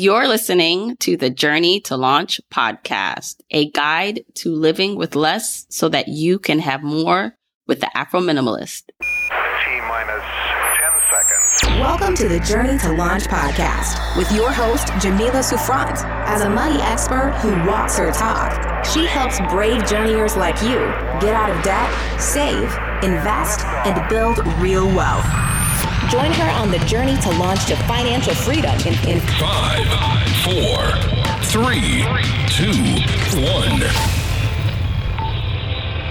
You're listening to the Journey to Launch podcast, a guide to living with less so that you can have more with the Afro Minimalist. T minus 10 seconds. Welcome to the Journey to Launch podcast with your host, Jamila Souffrant. As a money expert who walks her talk, she helps brave journeyers like you get out of debt, save, invest, and build real wealth. Join her on the journey to launch to financial freedom in, in Five, four, three, two, one.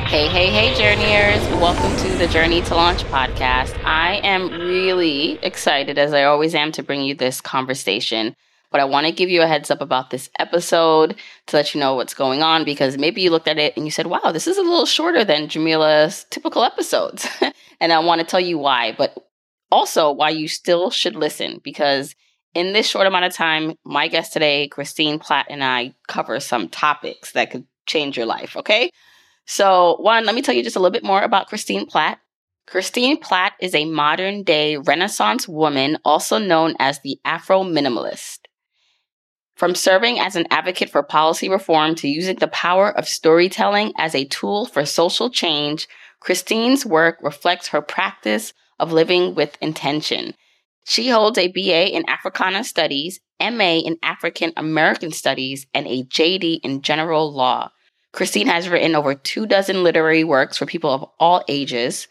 Hey, hey, hey, journeyers. Welcome to the Journey to Launch podcast. I am really excited, as I always am, to bring you this conversation. But I want to give you a heads up about this episode to let you know what's going on because maybe you looked at it and you said, wow, this is a little shorter than Jamila's typical episodes. and I want to tell you why. But also why you still should listen because in this short amount of time, my guest today, Christine Platt, and I cover some topics that could change your life. Okay. So, one, let me tell you just a little bit more about Christine Platt. Christine Platt is a modern day Renaissance woman, also known as the Afro Minimalist. From serving as an advocate for policy reform to using the power of storytelling as a tool for social change, Christine's work reflects her practice of living with intention. She holds a BA in Africana Studies, MA in African American Studies, and a JD in General Law. Christine has written over two dozen literary works for people of all ages.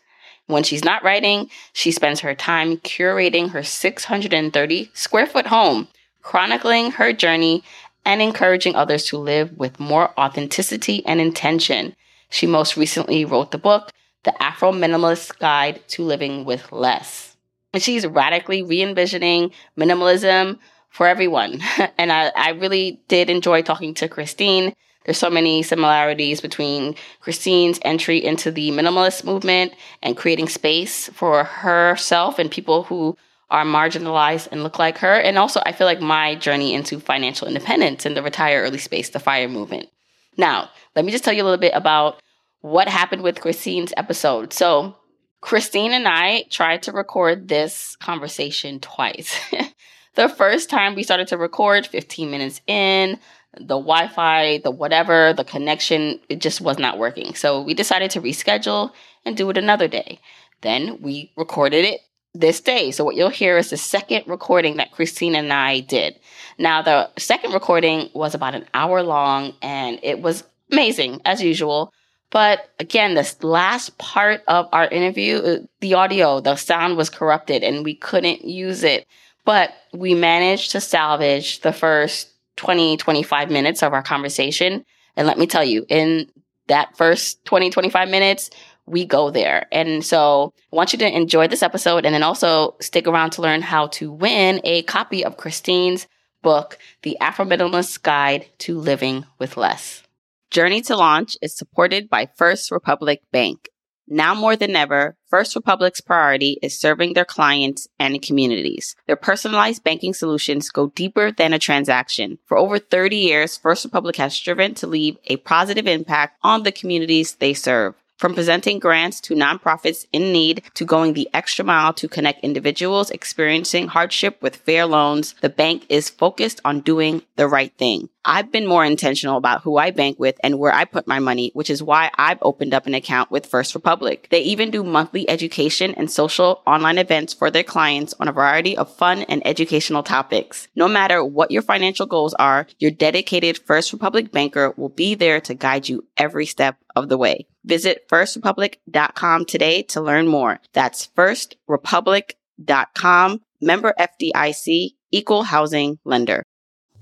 When she's not writing, she spends her time curating her 630 square foot home, chronicling her journey and encouraging others to live with more authenticity and intention. She most recently wrote the book, The Afro Minimalist Guide to Living with Less. And she's radically re envisioning minimalism for everyone. and I, I really did enjoy talking to Christine. There's so many similarities between Christine's entry into the minimalist movement and creating space for herself and people who are marginalized and look like her. And also, I feel like my journey into financial independence and the retire early space, the FIRE movement. Now, let me just tell you a little bit about what happened with Christine's episode. So, Christine and I tried to record this conversation twice. the first time we started to record 15 minutes in, the Wi-Fi, the whatever, the connection, it just was not working. So we decided to reschedule and do it another day. Then we recorded it this day. So what you'll hear is the second recording that Christine and I did. Now the second recording was about an hour long and it was amazing as usual. But again, this last part of our interview, uh, the audio, the sound was corrupted and we couldn't use it. But we managed to salvage the first 20, 25 minutes of our conversation. And let me tell you, in that first 20, 25 minutes, we go there. And so I want you to enjoy this episode and then also stick around to learn how to win a copy of Christine's book, The Afro Minimalist Guide to Living with Less. Journey to Launch is supported by First Republic Bank. Now more than ever, First Republic's priority is serving their clients and communities. Their personalized banking solutions go deeper than a transaction. For over 30 years, First Republic has striven to leave a positive impact on the communities they serve. From presenting grants to nonprofits in need to going the extra mile to connect individuals experiencing hardship with fair loans, the bank is focused on doing the right thing. I've been more intentional about who I bank with and where I put my money, which is why I've opened up an account with First Republic. They even do monthly education and social online events for their clients on a variety of fun and educational topics. No matter what your financial goals are, your dedicated First Republic banker will be there to guide you every step of the way. Visit firstrepublic.com today to learn more. That's firstrepublic.com, member FDIC, equal housing lender.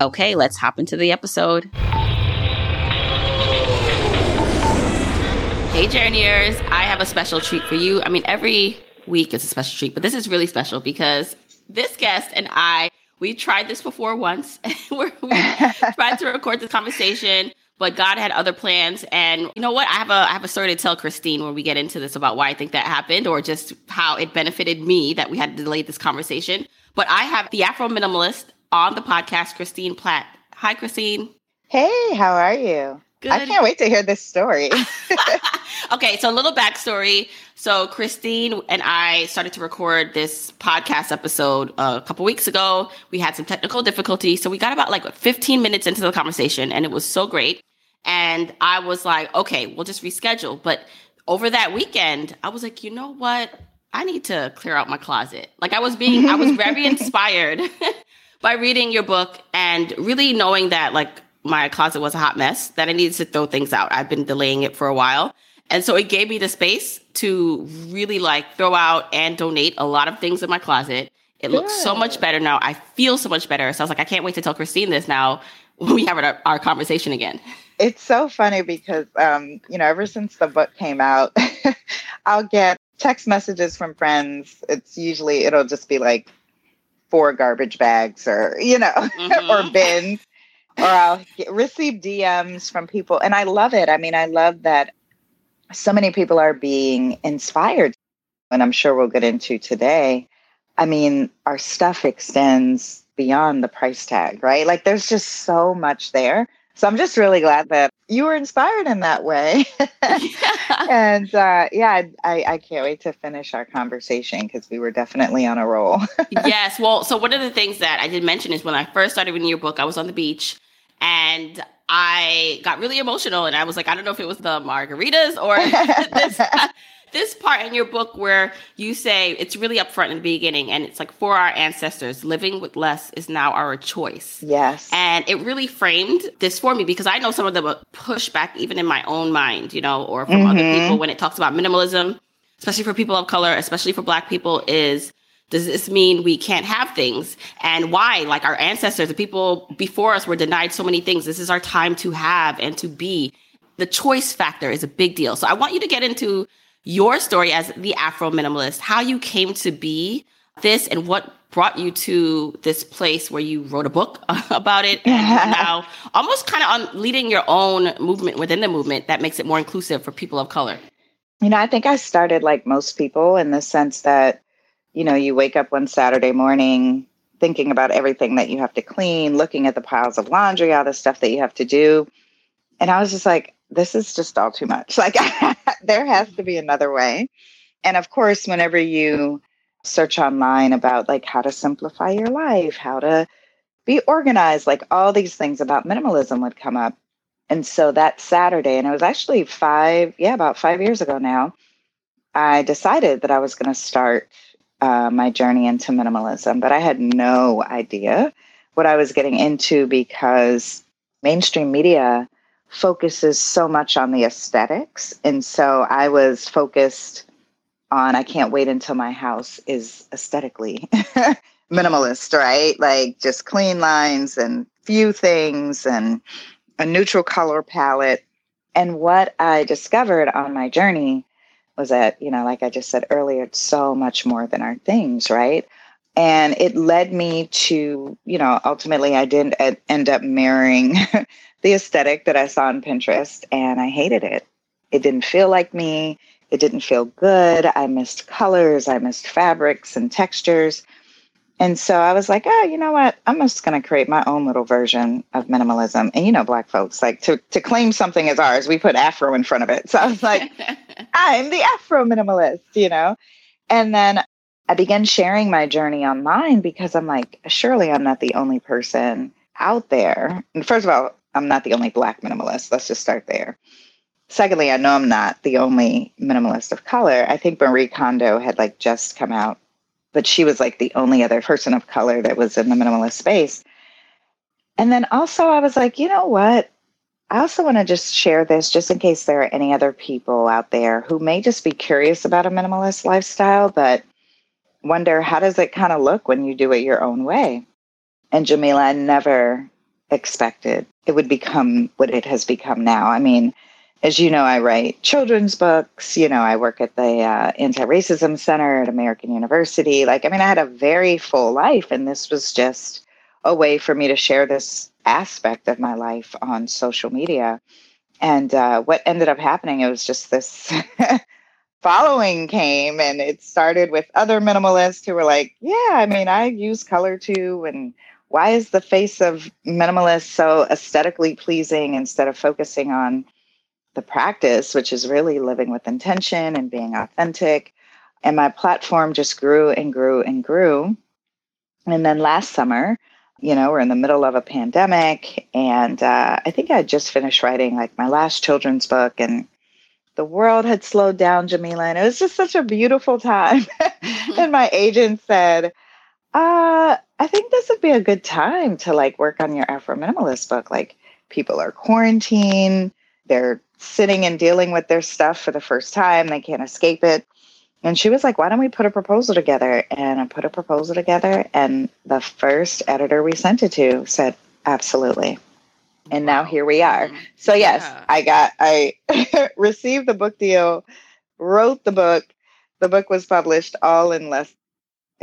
Okay, let's hop into the episode. Hey, journeyers, I have a special treat for you. I mean, every week is a special treat, but this is really special because this guest and I, we tried this before once. we tried to record this conversation but God had other plans. And you know what? I have a I have a story to tell Christine when we get into this about why I think that happened, or just how it benefited me that we had to delay this conversation. But I have the Afro Minimalist on the podcast, Christine Platt. Hi, Christine. Hey, how are you? Good. I can't wait to hear this story. okay, so a little backstory. So Christine and I started to record this podcast episode uh, a couple weeks ago. We had some technical difficulties, so we got about like 15 minutes into the conversation, and it was so great. And I was like, okay, we'll just reschedule. But over that weekend, I was like, you know what? I need to clear out my closet. Like I was being, I was very inspired by reading your book and really knowing that like my closet was a hot mess, that I needed to throw things out. I've been delaying it for a while. And so it gave me the space to really like throw out and donate a lot of things in my closet. It Good. looks so much better now. I feel so much better. So I was like, I can't wait to tell Christine this now when we have our, our conversation again. It's so funny because, um, you know, ever since the book came out, I'll get text messages from friends. It's usually, it'll just be like four garbage bags or, you know, mm-hmm. or bins. Or I'll get, receive DMs from people. And I love it. I mean, I love that so many people are being inspired. And I'm sure we'll get into today. I mean, our stuff extends beyond the price tag, right? Like there's just so much there. So I'm just really glad that you were inspired in that way. and uh, yeah, I, I can't wait to finish our conversation because we were definitely on a roll. yes. Well, so one of the things that I did mention is when I first started reading your book, I was on the beach and I got really emotional and I was like, I don't know if it was the margaritas or this this part in your book where you say it's really upfront in the beginning and it's like for our ancestors, living with less is now our choice. Yes. And it really framed this for me because I know some of the pushback even in my own mind, you know, or from mm-hmm. other people when it talks about minimalism, especially for people of color, especially for black people, is does this mean we can't have things and why like our ancestors the people before us were denied so many things this is our time to have and to be the choice factor is a big deal so i want you to get into your story as the Afro minimalist, how you came to be this and what brought you to this place where you wrote a book about it and now almost kind of on leading your own movement within the movement that makes it more inclusive for people of color. You know, I think I started like most people in the sense that, you know, you wake up one Saturday morning thinking about everything that you have to clean, looking at the piles of laundry, all the stuff that you have to do. And I was just like, this is just all too much. Like, there has to be another way. And of course, whenever you search online about like how to simplify your life, how to be organized, like all these things about minimalism would come up. And so that Saturday, and it was actually five, yeah, about five years ago now, I decided that I was going to start uh, my journey into minimalism, but I had no idea what I was getting into because mainstream media focuses so much on the aesthetics. And so I was focused on, I can't wait until my house is aesthetically minimalist, right? Like just clean lines and few things and a neutral color palette. And what I discovered on my journey was that, you know, like I just said earlier, it's so much more than our things, right? And it led me to, you know, ultimately I didn't end up marrying the aesthetic that I saw on Pinterest and I hated it. It didn't feel like me. It didn't feel good. I missed colors. I missed fabrics and textures. And so I was like, oh, you know what? I'm just going to create my own little version of minimalism. And you know, black folks like to, to claim something as ours, we put Afro in front of it. So I was like, I'm the Afro minimalist, you know? And then I began sharing my journey online because I'm like, surely I'm not the only person out there. And first of all, I'm not the only black minimalist. Let's just start there. Secondly, I know I'm not the only minimalist of color. I think Marie Kondo had like just come out, but she was like the only other person of color that was in the minimalist space. And then also, I was like, you know what? I also want to just share this just in case there are any other people out there who may just be curious about a minimalist lifestyle, but wonder how does it kind of look when you do it your own way? And Jamila, I never expected it would become what it has become now. I mean, as you know, I write children's books. You know, I work at the uh, Anti Racism Center at American University. Like, I mean, I had a very full life, and this was just a way for me to share this aspect of my life on social media. And uh, what ended up happening, it was just this following came, and it started with other minimalists who were like, Yeah, I mean, I use color too. And why is the face of minimalist so aesthetically pleasing instead of focusing on the practice, which is really living with intention and being authentic. And my platform just grew and grew and grew. And then last summer, you know, we're in the middle of a pandemic, and uh, I think I had just finished writing like my last children's book, and the world had slowed down, Jamila, and it was just such a beautiful time. and my agent said, uh, I think this would be a good time to like work on your Afro minimalist book. Like people are quarantined, they're sitting and dealing with their stuff for the first time, they can't escape it. And she was like, Why don't we put a proposal together? And I put a proposal together, and the first editor we sent it to said, Absolutely. And now here we are. So, yes, yeah. I got, I received the book deal, wrote the book. The book was published all in less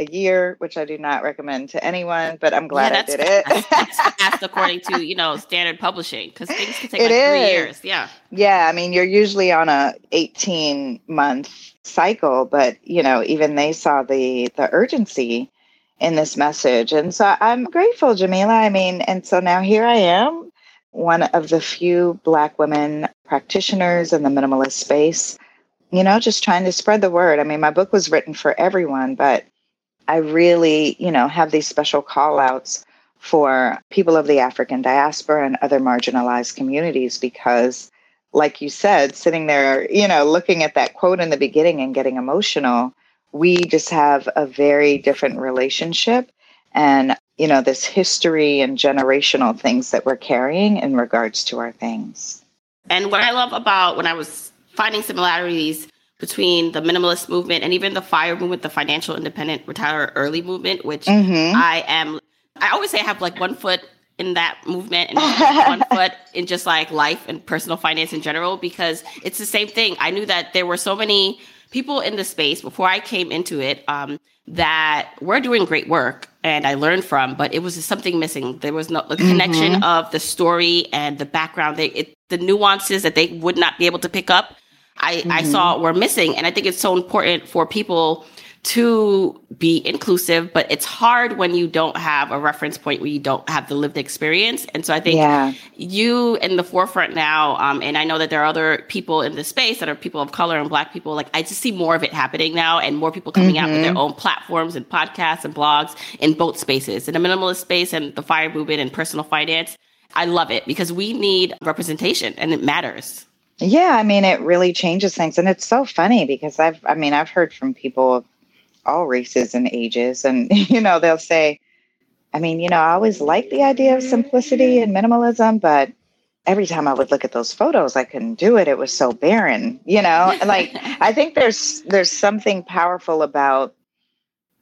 a year, which I do not recommend to anyone, but I'm glad yeah, I did it. that's fast according to, you know, standard publishing because things can take it like is. three years. Yeah. Yeah. I mean, you're usually on a 18 month cycle, but you know, even they saw the the urgency in this message. And so I'm grateful, Jamila. I mean, and so now here I am, one of the few black women practitioners in the minimalist space, you know, just trying to spread the word. I mean, my book was written for everyone, but I really, you know, have these special call outs for people of the African diaspora and other marginalized communities because like you said, sitting there, you know, looking at that quote in the beginning and getting emotional, we just have a very different relationship and, you know, this history and generational things that we're carrying in regards to our things. And what I love about when I was finding similarities between the minimalist movement and even the fire movement, the financial independent retire early movement, which mm-hmm. I am. I always say I have like one foot in that movement and one foot in just like life and personal finance in general because it's the same thing. I knew that there were so many people in the space before I came into it um, that were doing great work and I learned from, but it was something missing. There was no the mm-hmm. connection of the story and the background, they, it, the nuances that they would not be able to pick up I, mm-hmm. I saw were missing. And I think it's so important for people to be inclusive, but it's hard when you don't have a reference point where you don't have the lived experience. And so I think yeah. you in the forefront now, um, and I know that there are other people in the space that are people of color and black people. Like I just see more of it happening now and more people coming mm-hmm. out with their mm-hmm. own platforms and podcasts and blogs in both spaces, in the minimalist space and the fire movement and personal finance. I love it because we need representation and it matters. Yeah, I mean, it really changes things. And it's so funny because I've, I mean, I've heard from people of all races and ages, and, you know, they'll say, I mean, you know, I always liked the idea of simplicity and minimalism, but every time I would look at those photos, I couldn't do it. It was so barren, you know? like, I think there's, there's something powerful about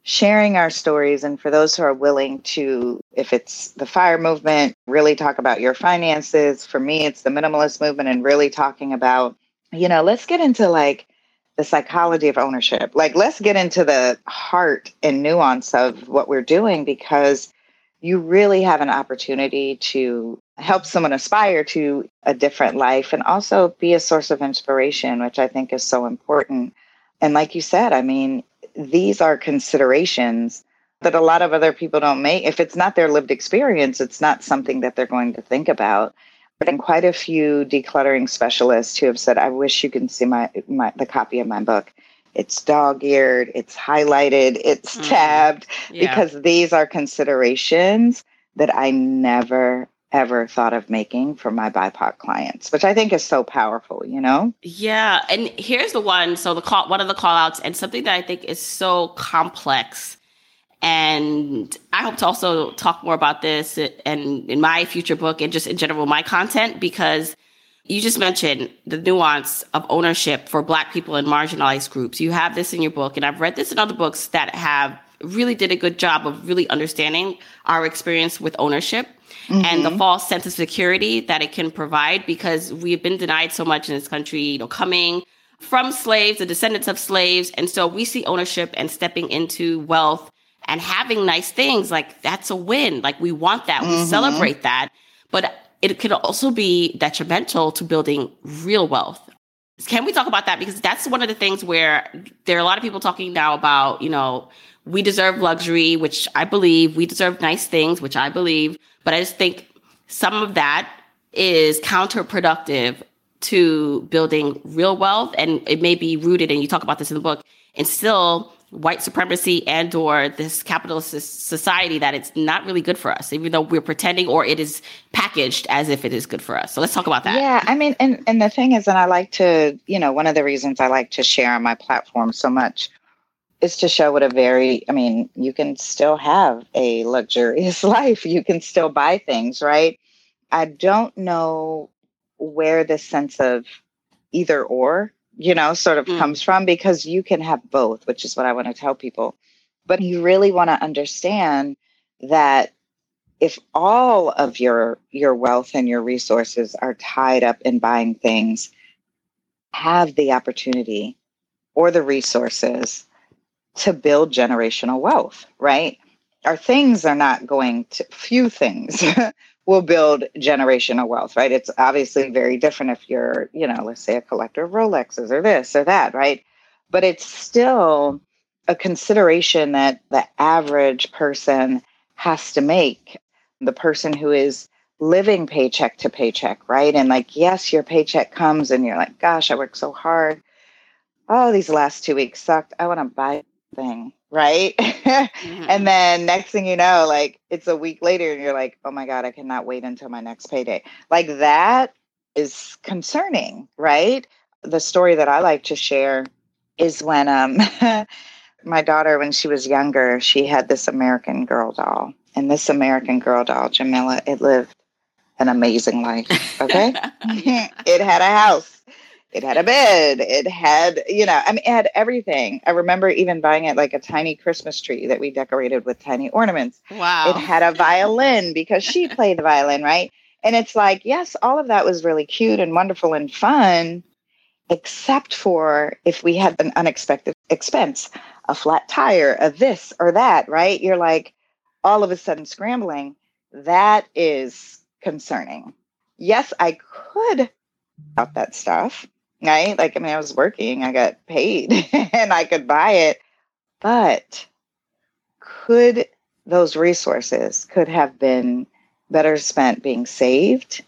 sharing our stories and for those who are willing to if it's the fire movement really talk about your finances. For me it's the minimalist movement and really talking about you know let's get into like the psychology of ownership. Like let's get into the heart and nuance of what we're doing because you really have an opportunity to help someone aspire to a different life and also be a source of inspiration which i think is so important. And like you said i mean these are considerations that a lot of other people don't make. If it's not their lived experience, it's not something that they're going to think about. But in quite a few decluttering specialists who have said, I wish you can see my, my the copy of my book. It's dog-eared, it's highlighted, it's mm. tabbed, yeah. because these are considerations that I never ever thought of making for my BIPOC clients, which I think is so powerful, you know? Yeah. And here's the one. So the call, one of the call outs and something that I think is so complex. And I hope to also talk more about this and in my future book and just in general, my content, because you just mentioned the nuance of ownership for Black people and marginalized groups. You have this in your book, and I've read this in other books that have really did a good job of really understanding our experience with ownership mm-hmm. and the mm-hmm. false sense of security that it can provide because we've been denied so much in this country, you know, coming from slaves, the descendants of slaves. And so we see ownership and stepping into wealth and having nice things like that's a win. Like we want that. Mm-hmm. We celebrate that. But it could also be detrimental to building real wealth. Can we talk about that? Because that's one of the things where there are a lot of people talking now about, you know, we deserve luxury, which I believe. We deserve nice things, which I believe. But I just think some of that is counterproductive to building real wealth and it may be rooted and you talk about this in the book and still white supremacy and or this capitalist society that it's not really good for us even though we're pretending or it is packaged as if it is good for us so let's talk about that yeah i mean and, and the thing is and i like to you know one of the reasons i like to share on my platform so much is to show what a very i mean you can still have a luxurious life you can still buy things right i don't know where this sense of either or you know, sort of mm. comes from because you can have both, which is what I want to tell people. But you really want to understand that if all of your your wealth and your resources are tied up in buying things, have the opportunity or the resources to build generational wealth, right? Our things are not going to few things will build generational wealth, right? It's obviously very different if you're, you know, let's say a collector of Rolexes or this or that, right? But it's still a consideration that the average person has to make. The person who is living paycheck to paycheck, right? And like, yes, your paycheck comes and you're like, gosh, I worked so hard. Oh, these last two weeks sucked. I want to buy thing right? mm-hmm. And then next thing you know, like it's a week later and you're like, oh my God, I cannot wait until my next payday. Like that is concerning, right? The story that I like to share is when um my daughter, when she was younger, she had this American girl doll. And this American girl doll, Jamila, it lived an amazing life. Okay. it had a house it had a bed it had you know i mean it had everything. I remember even buying it like a tiny christmas tree that we decorated with tiny ornaments. Wow. it had a violin because she played the violin right? And it's like yes all of that was really cute and wonderful and fun except for if we had an unexpected expense a flat tire a this or that right? You're like all of a sudden scrambling. That is concerning. Yes i could out that stuff right? Like, I mean, I was working, I got paid, and I could buy it. But could those resources could have been better spent being saved,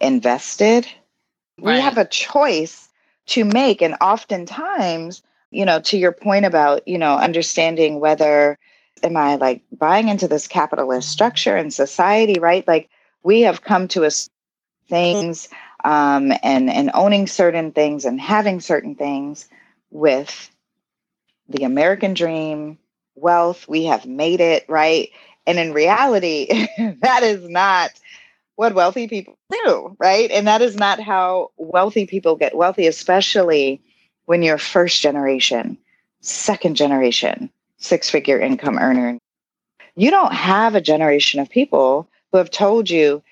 invested? Right. We have a choice to make. And oftentimes, you know, to your point about, you know, understanding whether am I like buying into this capitalist structure and society, right? Like we have come to a things um, and and owning certain things and having certain things with the American dream, wealth. We have made it right, and in reality, that is not what wealthy people do, right? And that is not how wealthy people get wealthy, especially when you're first generation, second generation, six figure income earner. You don't have a generation of people who have told you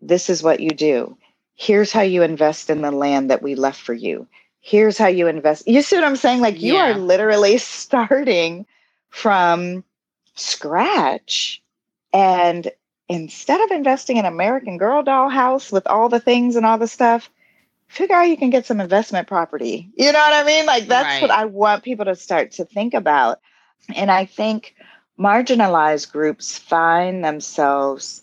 this is what you do here's how you invest in the land that we left for you. Here's how you invest. You see what I'm saying? Like you yeah. are literally starting from scratch. And instead of investing in American Girl doll house with all the things and all the stuff, figure out you can get some investment property. You know what I mean? Like that's right. what I want people to start to think about. And I think marginalized groups find themselves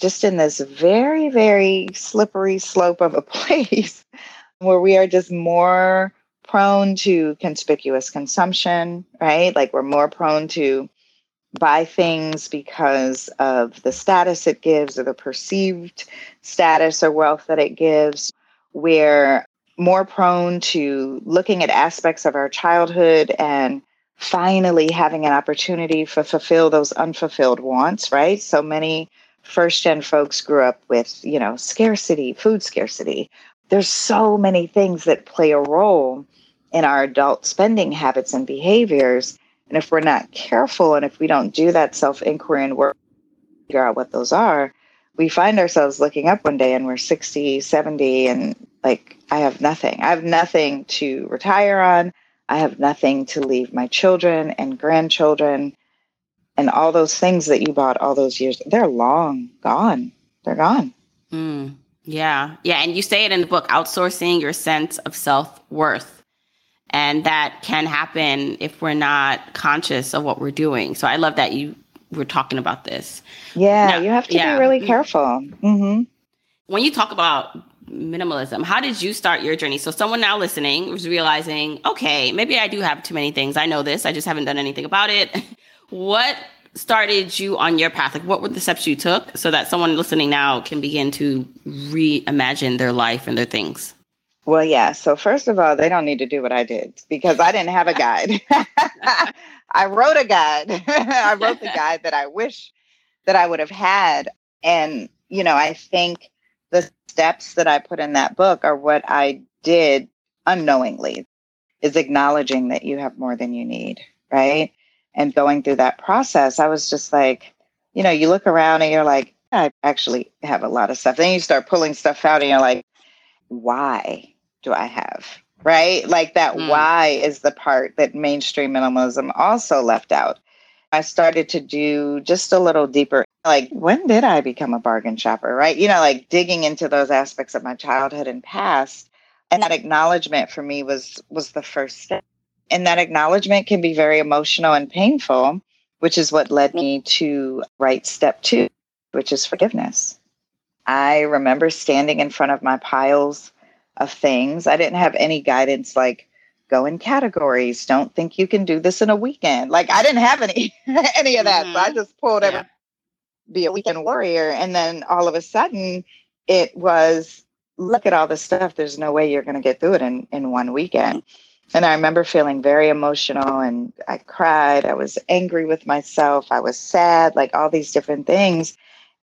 just in this very, very slippery slope of a place where we are just more prone to conspicuous consumption, right? Like we're more prone to buy things because of the status it gives or the perceived status or wealth that it gives. We're more prone to looking at aspects of our childhood and finally having an opportunity to fulfill those unfulfilled wants, right? So many first gen folks grew up with, you know, scarcity, food scarcity. There's so many things that play a role in our adult spending habits and behaviors. And if we're not careful and if we don't do that self inquiry and work, figure out what those are, we find ourselves looking up one day and we're 60, 70, and like, I have nothing. I have nothing to retire on. I have nothing to leave my children and grandchildren and all those things that you bought all those years they're long gone they're gone mm, yeah yeah and you say it in the book outsourcing your sense of self-worth and that can happen if we're not conscious of what we're doing so i love that you were talking about this yeah now, you have to yeah. be really careful mm-hmm. when you talk about minimalism. How did you start your journey? So someone now listening was realizing, okay, maybe I do have too many things. I know this. I just haven't done anything about it. what started you on your path? Like what were the steps you took so that someone listening now can begin to reimagine their life and their things? Well, yeah. So first of all, they don't need to do what I did because I didn't have a guide. I wrote a guide. I wrote the guide that I wish that I would have had. And, you know, I think the steps that I put in that book are what I did unknowingly is acknowledging that you have more than you need, right? And going through that process, I was just like, you know, you look around and you're like, I actually have a lot of stuff. Then you start pulling stuff out and you're like, why? do I have? Right? Like that mm. why is the part that mainstream minimalism also left out. I started to do just a little deeper, like, when did I become a bargain shopper? Right? You know, like digging into those aspects of my childhood and past. And that acknowledgement for me was was the first step. And that acknowledgement can be very emotional and painful, which is what led me to write step two, which is forgiveness. I remember standing in front of my piles of things. I didn't have any guidance like go in categories. Don't think you can do this in a weekend. Like I didn't have any any of that. Mm-hmm. So I mm-hmm. just pulled yeah. every be a weekend warrior. And then all of a sudden it was look at all this stuff. There's no way you're gonna get through it in, in one weekend. And I remember feeling very emotional and I cried. I was angry with myself. I was sad, like all these different things.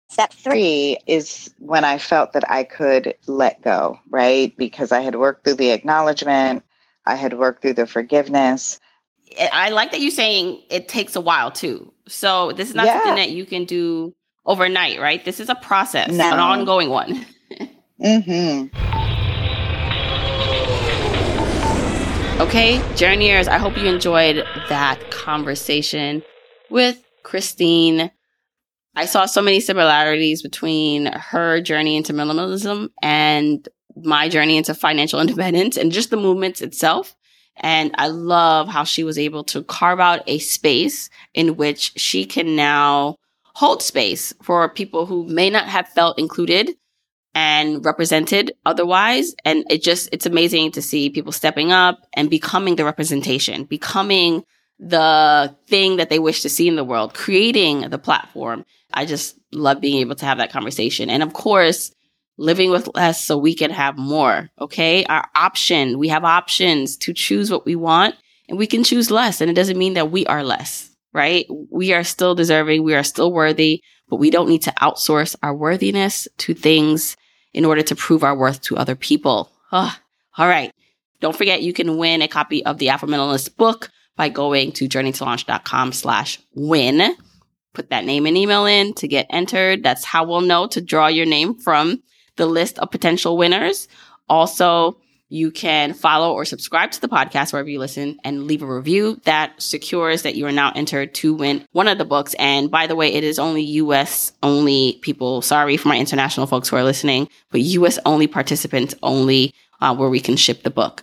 Step three is when I felt that I could let go, right? Because I had worked through the acknowledgement, I had worked through the forgiveness. I like that you're saying it takes a while too. So this is not yeah. something that you can do overnight, right? This is a process, no. an ongoing one. mm-hmm. Okay, journeyers, I hope you enjoyed that conversation with Christine. I saw so many similarities between her journey into minimalism and my journey into financial independence and just the movements itself. And I love how she was able to carve out a space in which she can now hold space for people who may not have felt included and represented otherwise. And it just, it's amazing to see people stepping up and becoming the representation, becoming the thing that they wish to see in the world, creating the platform. I just love being able to have that conversation. And of course, living with less so we can have more. Okay. Our option, we have options to choose what we want and we can choose less. And it doesn't mean that we are less, right? We are still deserving. We are still worthy, but we don't need to outsource our worthiness to things in order to prove our worth to other people. All right. Don't forget you can win a copy of the Afro Minimalist book by going to journeytolaunch.com slash win. Put that name and email in to get entered. That's how we'll know to draw your name from the list of potential winners. Also, you can follow or subscribe to the podcast wherever you listen and leave a review that secures that you are now entered to win one of the books. And by the way, it is only US only people. Sorry for my international folks who are listening, but US only participants only uh, where we can ship the book.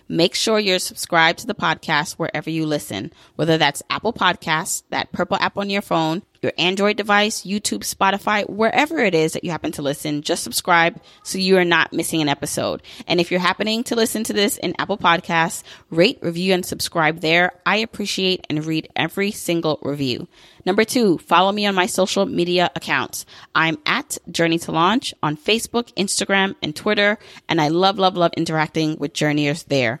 make sure you're subscribed to the podcast wherever you listen, whether that's Apple Podcasts, that purple app on your phone, your Android device, YouTube, Spotify, wherever it is that you happen to listen, just subscribe so you are not missing an episode. And if you're happening to listen to this in Apple Podcasts, rate, review, and subscribe there. I appreciate and read every single review. Number two, follow me on my social media accounts. I'm at Journey to Launch on Facebook, Instagram, and Twitter, and I love, love, love interacting with journeyers there.